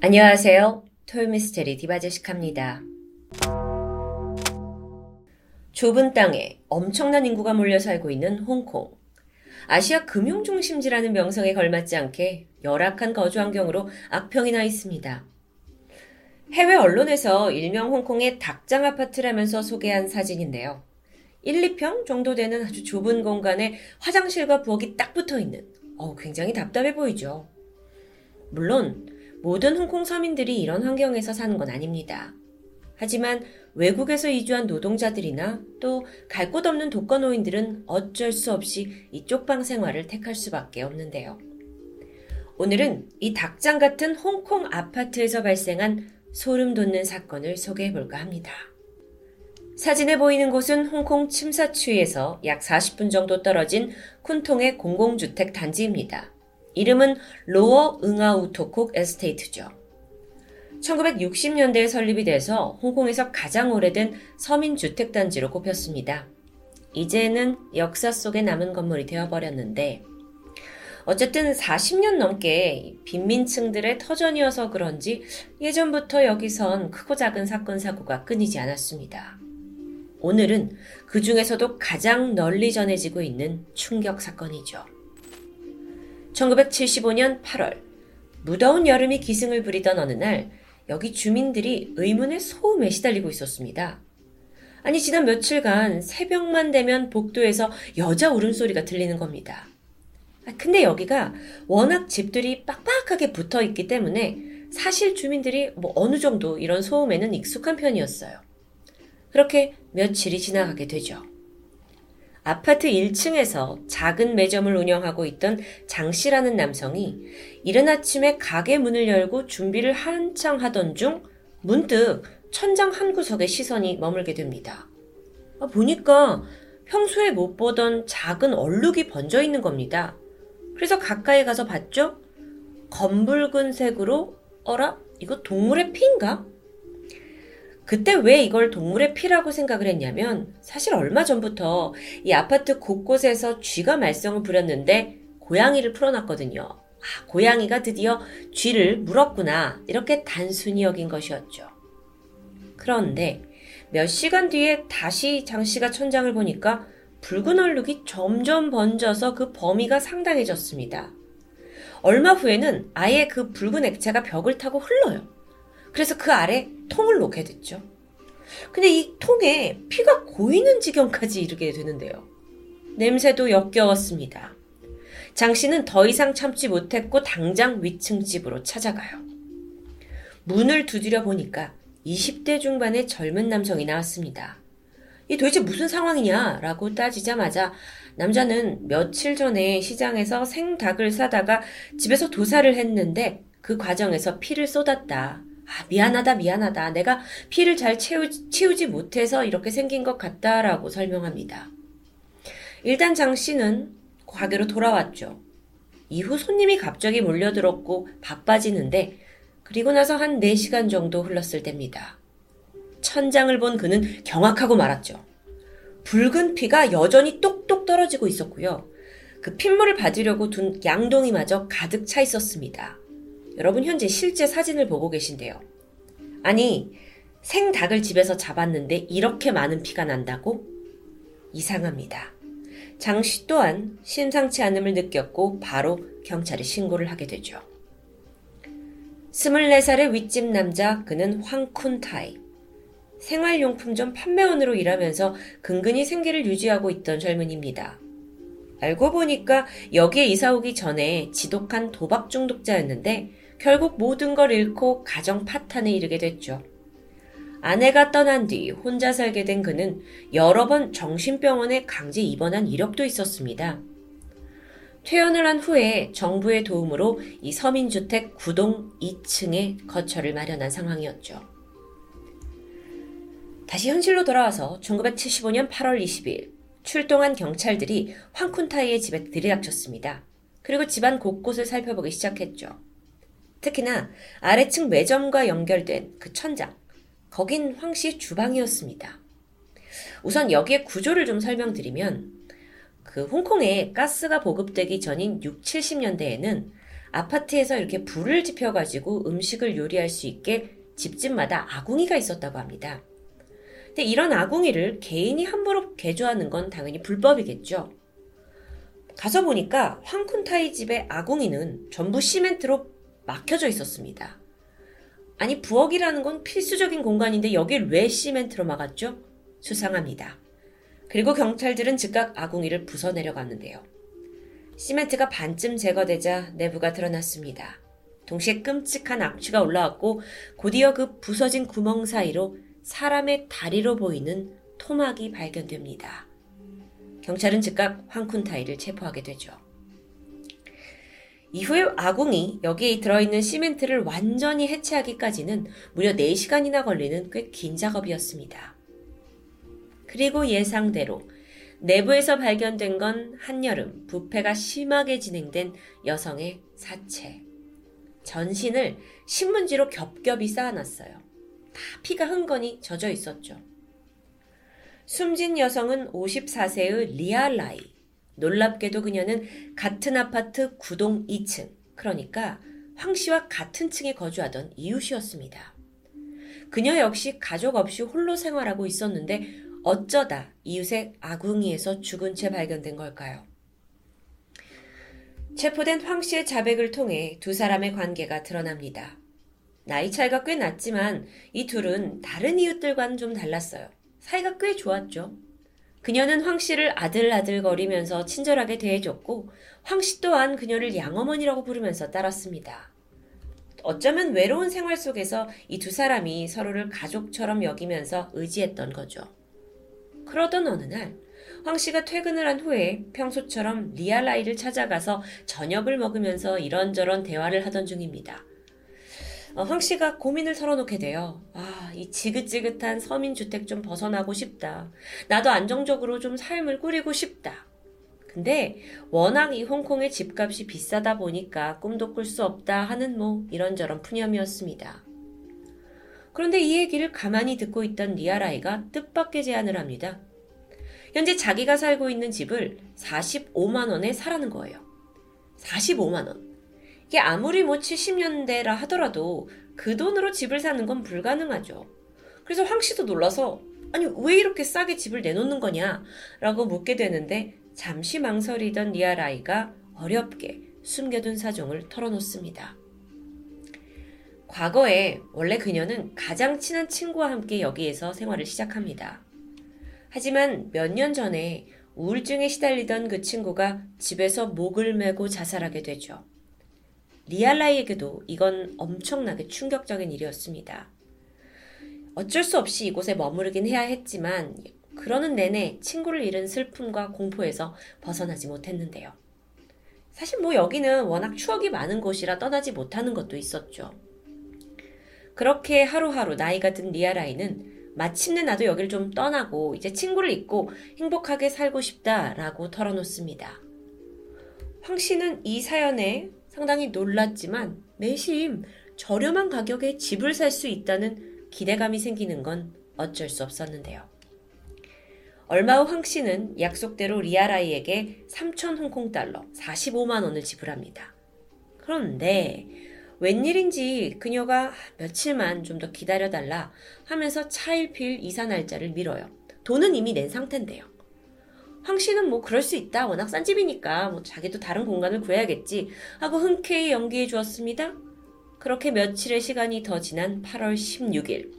안녕하세요. 토요미스테리 디바제식합니다. 좁은 땅에 엄청난 인구가 몰려 살고 있는 홍콩. 아시아 금융중심지라는 명성에 걸맞지 않게 열악한 거주 환경으로 악평이 나 있습니다. 해외 언론에서 일명 홍콩의 닭장 아파트라면서 소개한 사진인데요. 1, 2평 정도 되는 아주 좁은 공간에 화장실과 부엌이 딱 붙어 있는, 어, 굉장히 답답해 보이죠. 물론, 모든 홍콩 서민들이 이런 환경에서 사는 건 아닙니다. 하지만 외국에서 이주한 노동자들이나 또 갈 곳 없는 독거노인들은 어쩔 수 없이 이 쪽방 생활을 택할 수밖에 없는데요. 오늘은 이 닭장 같은 홍콩 아파트에서 발생한 소름 돋는 사건을 소개해 볼까 합니다. 사진에 보이는 곳은 홍콩 침사추에서 약 40분 정도 떨어진 쿤통의 공공주택 단지입니다. 이름은 로어 응아우토콕 에스테이트죠. 1960년대에 설립이 돼서 홍콩에서 가장 오래된 서민주택단지로 꼽혔습니다. 이제는 역사 속에 남은 건물이 되어버렸는데, 어쨌든 40년 넘게 빈민층들의 터전이어서 그런지 예전부터 여기선 크고 작은 사건, 사고가 끊이지 않았습니다. 오늘은 그 중에서도 가장 널리 전해지고 있는 충격 사건이죠. 1975년 8월, 무더운 여름이 기승을 부리던 어느 날, 여기 주민들이 의문의 소음에 시달리고 있었습니다. 아니, 지난 며칠간 새벽만 되면 복도에서 여자 울음소리가 들리는 겁니다. 아, 근데 여기가 워낙 집들이 빡빡하게 붙어 있기 때문에 사실 주민들이 뭐 어느 정도 이런 소음에는 익숙한 편이었어요. 그렇게 며칠이 지나가게 되죠. 아파트 1층에서 작은 매점을 운영하고 있던 장 씨라는 남성이 이른 아침에 가게 문을 열고 준비를 한창 하던 중 문득 천장 한 구석에 시선이 머물게 됩니다. 아, 보니까 평소에 못 보던 작은 얼룩이 번져 있는 겁니다. 그래서 가까이 가서 봤죠? 검붉은 색으로, 어라? 이거 동물의 피인가? 그때 왜 이걸 동물의 피라고 생각을 했냐면 사실 얼마 전부터 이 아파트 곳곳에서 쥐가 말썽을 부렸는데 고양이를 풀어놨거든요. 아, 고양이가 드디어 쥐를 물었구나. 이렇게 단순히 여긴 것이었죠. 그런데 몇 시간 뒤에 다시 장 씨가 천장을 보니까 붉은 얼룩이 점점 번져서 그 범위가 상당해졌습니다. 얼마 후에는 아예 그 붉은 액체가 벽을 타고 흘러요. 그래서 그 아래 통을 놓게 됐죠. 근데 이 통에 피가 고이는 지경까지 이르게 되는데요. 냄새도 역겨웠습니다. 장 씨는 더 이상 참지 못했고 당장 위층 집으로 찾아가요. 문을 두드려 보니까 20대 중반의 젊은 남성이 나왔습니다. 이 도대체 무슨 상황이냐? 라고 따지자마자 남자는 며칠 전에 시장에서 생닭을 사다가 집에서 도살을 했는데 그 과정에서 피를 쏟았다. 아, 미안하다, 미안하다. 내가 피를 잘 채우, 치우지 못해서 이렇게 생긴 것 같다라고 설명합니다. 일단 장 씨는 가게로 돌아왔죠. 이후 손님이 갑자기 몰려들었고 바빠지는데 그리고 나서 한 4시간 정도 흘렀을 때입니다. 천장을 본 그는 경악하고 말았죠. 붉은 피가 여전히 똑똑 떨어지고 있었고요. 그 핏물을 받으려고 둔 양동이마저 가득 차 있었습니다. 여러분 현재 실제 사진을 보고 계신데요. 아니, 생닭을 집에서 잡았는데 이렇게 많은 피가 난다고? 이상합니다. 장 씨 또한 심상치 않음을 느꼈고 바로 경찰에 신고를 하게 되죠. 24살의 윗집 남자, 그는 황쿤타이. 생활용품점 판매원으로 일하면서 근근히 생계를 유지하고 있던 젊은입니다. 알고 보니까 여기에 이사 오기 전에 지독한 도박 중독자였는데 결국 모든 걸 잃고 가정 파탄에 이르게 됐죠. 아내가 떠난 뒤 혼자 살게 된 그는 여러 번 정신병원에 강제 입원한 이력도 있었습니다. 퇴원을 한 후에 정부의 도움으로 이 서민주택 구동 2층에 거처를 마련한 상황이었죠. 다시 현실로 돌아와서 1975년 8월 20일 출동한 경찰들이 황쿤타이의 집에 들이닥쳤습니다. 그리고 집안 곳곳을 살펴보기 시작했죠. 특히나 아래층 매점과 연결된 그 천장, 거긴 황씨 주방이었습니다. 우선 여기에 구조를 좀 설명드리면 그 홍콩에 가스가 보급되기 전인 6, 70년대에는 아파트에서 이렇게 불을 지펴가지고 음식을 요리할 수 있게 집집마다 아궁이가 있었다고 합니다. 근데 이런 아궁이를 개인이 함부로 개조하는 건 당연히 불법이겠죠. 가서 보니까 황쿤타이 집의 아궁이는 전부 시멘트로 막혀져 있었습니다. 아니 부엌이라는 건 필수적인 공간인데 여길 왜 시멘트로 막았죠? 수상합니다. 그리고 경찰들은 즉각 아궁이를 부숴내려 갔는데요. 시멘트가 반쯤 제거되자 내부가 드러났습니다. 동시에 끔찍한 악취가 올라왔고 곧이어 그 부서진 구멍 사이로 사람의 다리로 보이는 토막이 발견됩니다. 경찰은 즉각 황쿤 타이를 체포하게 되죠. 이후에 아궁이 여기에 들어있는 시멘트를 완전히 해체하기까지는 무려 4시간이나 걸리는 꽤 긴 작업이었습니다. 그리고 예상대로 내부에서 발견된 건 한여름 부패가 심하게 진행된 여성의 사체. 전신을 신문지로 겹겹이 쌓아놨어요. 다 피가 흥건히 젖어 있었죠. 숨진 여성은 54세의 리아라이. 놀랍게도 그녀는 같은 아파트 구동 2층, 그러니까 황 씨와 같은 층에 거주하던 이웃이었습니다. 그녀 역시 가족 없이 홀로 생활하고 있었는데 어쩌다 이웃의 아궁이에서 죽은 채 발견된 걸까요? 체포된 황 씨의 자백을 통해 두 사람의 관계가 드러납니다. 나이 차이가 꽤 났지만 이 둘은 다른 이웃들과는 좀 달랐어요. 사이가 꽤 좋았죠. 그녀는 황 씨를 아들아들거리면서 친절하게 대해줬고 황 씨 또한 그녀를 양어머니라고 부르면서 따랐습니다. 어쩌면 외로운 생활 속에서 이 두 사람이 서로를 가족처럼 여기면서 의지했던 거죠. 그러던 어느 날, 황 씨가 퇴근을 한 후에 평소처럼 리아라이를 찾아가서 저녁을 먹으면서 이런저런 대화를 하던 중입니다. 어, 황 씨가 고민을 털어놓게 돼요. 아, 이 지긋지긋한 서민주택 좀 벗어나고 싶다. 나도 안정적으로 좀 삶을 꾸리고 싶다. 근데 워낙 이 홍콩의 집값이 비싸다 보니까 꿈도 꿀 수 없다 하는 뭐 이런저런 푸념이었습니다. 그런데 이 얘기를 가만히 듣고 있던 리아라이가 뜻밖의 제안을 합니다. 현재 자기가 살고 있는 집을 45만원에 사라는 거예요. 45만원. 이게 아무리 뭐 70년대라 하더라도 그 돈으로 집을 사는 건 불가능하죠. 그래서 황 씨도 놀라서 아니 왜 이렇게 싸게 집을 내놓는 거냐 라고 묻게 되는데 잠시 망설이던 리아라이가 어렵게 숨겨둔 사정을 털어놓습니다. 과거에 원래 그녀는 가장 친한 친구와 함께 여기에서 생활을 시작합니다. 하지만 몇 년 전에 우울증에 시달리던 그 친구가 집에서 목을 메고 자살하게 되죠. 리알라이에게도 이건 엄청나게 충격적인 일이었습니다. 어쩔 수 없이 이곳에 머무르긴 해야 했지만 그러는 내내 친구를 잃은 슬픔과 공포에서 벗어나지 못했는데요. 사실 뭐 여기는 워낙 추억이 많은 곳이라 떠나지 못하는 것도 있었죠. 그렇게 하루하루 나이가 든 리아라이는 마침내 나도 여길 좀 떠나고 이제 친구를 잊고 행복하게 살고 싶다라고 털어놓습니다. 황 씨는 이 사연에 상당히 놀랐지만 내심 저렴한 가격에 집을 살 수 있다는 기대감이 생기는 건 어쩔 수 없었는데요. 얼마 후 황 씨는 약속대로 리아라이에게 3천 홍콩 달러 45만 원을 지불합니다. 그런데 웬일인지 그녀가 며칠만 좀 더 기다려달라 하면서 차일피일 이사 날짜를 미뤄요. 돈은 이미 낸 상태인데요. 황 씨는 뭐 그럴 수 있다. 워낙 싼 집이니까 뭐 자기도 다른 공간을 구해야겠지 하고 흔쾌히 연기해 주었습니다. 그렇게 며칠의 시간이 더 지난 8월 16일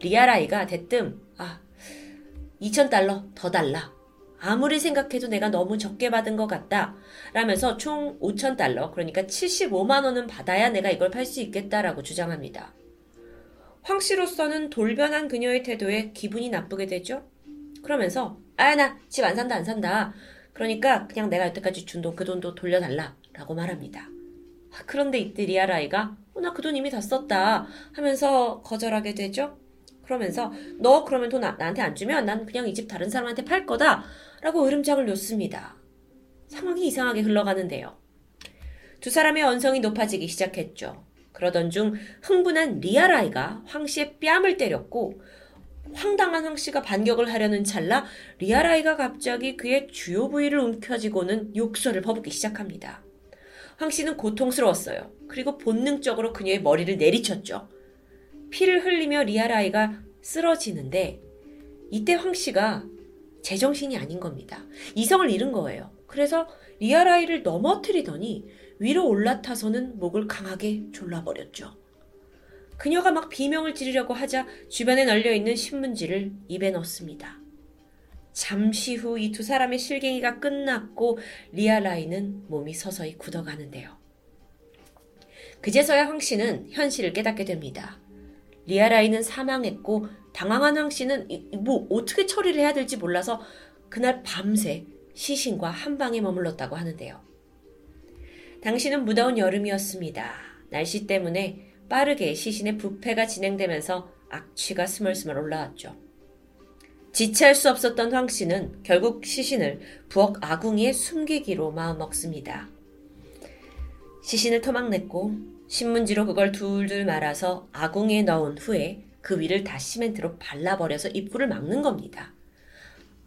리아라이가 대뜸 아 2,000달러 더 달라. 아무리 생각해도 내가 너무 적게 받은 것 같다. 라면서 총 5,000달러, 그러니까 75만원은 받아야 내가 이걸 팔 수 있겠다라고 주장합니다. 황 씨로서는 돌변한 그녀의 태도에 기분이 나쁘게 되죠? 그러면서, 아, 나 집 안 산다, 안 산다. 그러니까 그냥 내가 여태까지 준 돈, 그 돈도 돌려달라. 라고 말합니다. 그런데 이때 리아라이가, 어, 나 그 돈 이미 다 썼다. 하면서 거절하게 되죠? 그러면서 너 그러면 돈 나, 나한테 안 주면 난 그냥 이 집 다른 사람한테 팔 거다 라고 으름장을 놓습니다. 상황이 이상하게 흘러가는데요. 두 사람의 언성이 높아지기 시작했죠. 그러던 중 흥분한 리아라이가 황 씨의 뺨을 때렸고 황당한 황 씨가 반격을 하려는 찰나 리아라이가 갑자기 그의 주요 부위를 움켜쥐고는 욕설을 퍼붓기 시작합니다. 황 씨는 고통스러웠어요. 그리고 본능적으로 그녀의 머리를 내리쳤죠. 피를 흘리며 리아라이가 쓰러지는데 이때 황 씨가 제정신이 아닌 겁니다. 이성을 잃은 거예요. 그래서 리아라이를 넘어뜨리더니 위로 올라타서는 목을 강하게 졸라버렸죠. 그녀가 막 비명을 지르려고 하자 주변에 널려 있는 신문지를 입에 넣습니다. 잠시 후 이 두 사람의 실갱이가 끝났고 리아라이는 몸이 서서히 굳어가는데요. 그제서야 황 씨는 현실을 깨닫게 됩니다. 리아라이는 사망했고 당황한 황 씨는 뭐 어떻게 처리를 해야 될지 몰라서 그날 밤새 시신과 한 방에 머물렀다고 하는데요. 당시는 무더운 여름이었습니다. 날씨 때문에 빠르게 시신의 부패가 진행되면서 악취가 스멀스멀 올라왔죠. 지체할 수 없었던 황 씨는 결국 시신을 부엌 아궁이에 숨기기로 마음먹습니다. 시신을 토막냈고 신문지로 그걸 둘둘 말아서 아궁이에 넣은 후에 그 위를 다 시멘트로 발라버려서 입구를 막는 겁니다.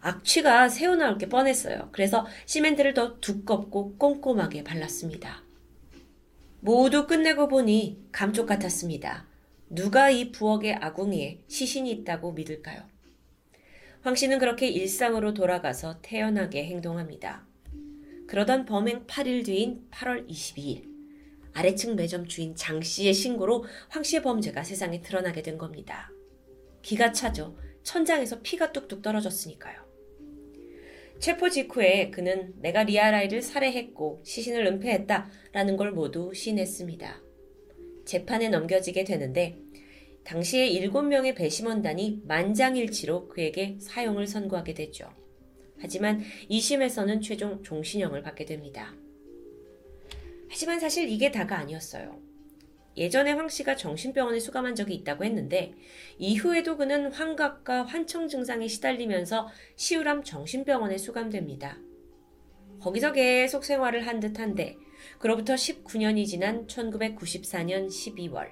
악취가 새어나올 게 뻔했어요. 그래서 시멘트를 더 두껍고 꼼꼼하게 발랐습니다. 모두 끝내고 보니 감쪽 같았습니다. 누가 이 부엌의 아궁이에 시신이 있다고 믿을까요? 황 씨는 그렇게 일상으로 돌아가서 태연하게 행동합니다. 그러던 범행 8일 뒤인 8월 22일, 아래층 매점 주인 장 씨의 신고로 황 씨의 범죄가 세상에 드러나게 된 겁니다. 기가 차죠. 천장에서 피가 뚝뚝 떨어졌으니까요. 체포 직후에 그는 내가 리아라이를 살해했고 시신을 은폐했다라는 걸 모두 시인했습니다. 재판에 넘겨지게 되는데 당시에 7명의 배심원단이 만장일치로 그에게 사형을 선고하게 됐죠. 하지만 2심에서는 최종 종신형을 받게 됩니다. 하지만 사실 이게 다가 아니었어요. 예전에 황 씨가 정신병원에 수감한 적이 있다고 했는데 이후에도 그는 환각과 환청 증상에 시달리면서 시우람 정신병원에 수감됩니다. 거기서 계속 생활을 한 듯한데 그로부터 19년이 지난 1994년 12월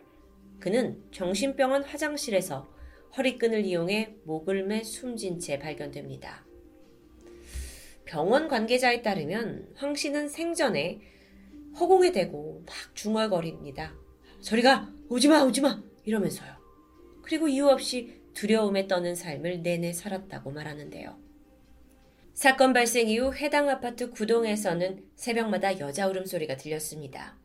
그는 정신병원 화장실에서 허리끈을 이용해 목을 매 숨진 채 발견됩니다. 병원 관계자에 따르면 황 씨는 생전에 허공에 대고 막 중얼거립니다. 저리가 오지마 오지마 이러면서요. 그리고 이유 없이 두려움에 떠는 삶을 내내 살았다고 말하는데요. 사건 발생 이후 해당 아파트 구동에서는 새벽마다 여자 울음소리가 들렸습니다.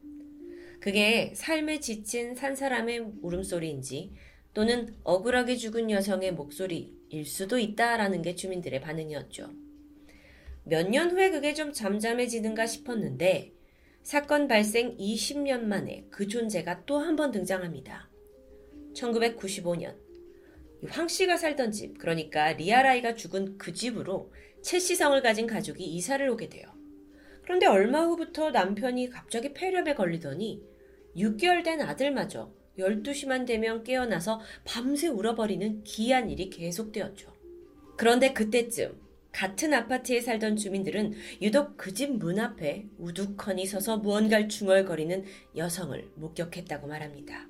그게 삶에 지친 산 사람의 울음소리인지 또는 억울하게 죽은 여성의 목소리일 수도 있다라는 게 주민들의 반응이었죠. 몇 년 후에 그게 좀 잠잠해지는가 싶었는데 사건 발생 20년 만에 그 존재가 또 한 번 등장합니다. 1995년 황 씨가 살던 집, 그러니까 리아라이가 죽은 그 집으로 채 씨 성을 가진 가족이 이사를 오게 돼요. 그런데 얼마 후부터 남편이 갑자기 폐렴에 걸리더니 6개월 된 아들마저 12시만 되면 깨어나서 밤새 울어버리는 기이한 일이 계속되었죠. 그런데 그때쯤 같은 아파트에 살던 주민들은 유독 그 집 문 앞에 우두커니 서서 무언가를 중얼거리는 여성을 목격했다고 말합니다.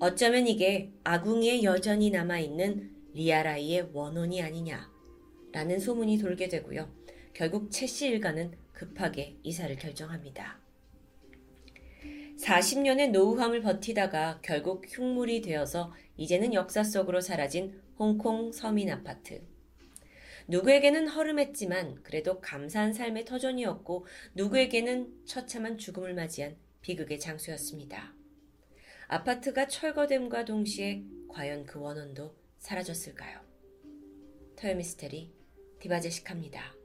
어쩌면 이게 아궁이에 여전히 남아있는 리아라이의 원혼이 아니냐라는 소문이 돌게 되고요. 결국 채씨 일가는 급하게 이사를 결정합니다. 40년의 노후함을 버티다가 결국 흉물이 되어서 이제는 역사 속으로 사라진 홍콩 서민 아파트. 누구에게는 허름했지만 그래도 감사한 삶의 터전이었고 누구에게는 처참한 죽음을 맞이한 비극의 장소였습니다. 아파트가 철거됨과 동시에 과연 그 원혼도 사라졌을까요? 터요미스테리 디바제식합니다.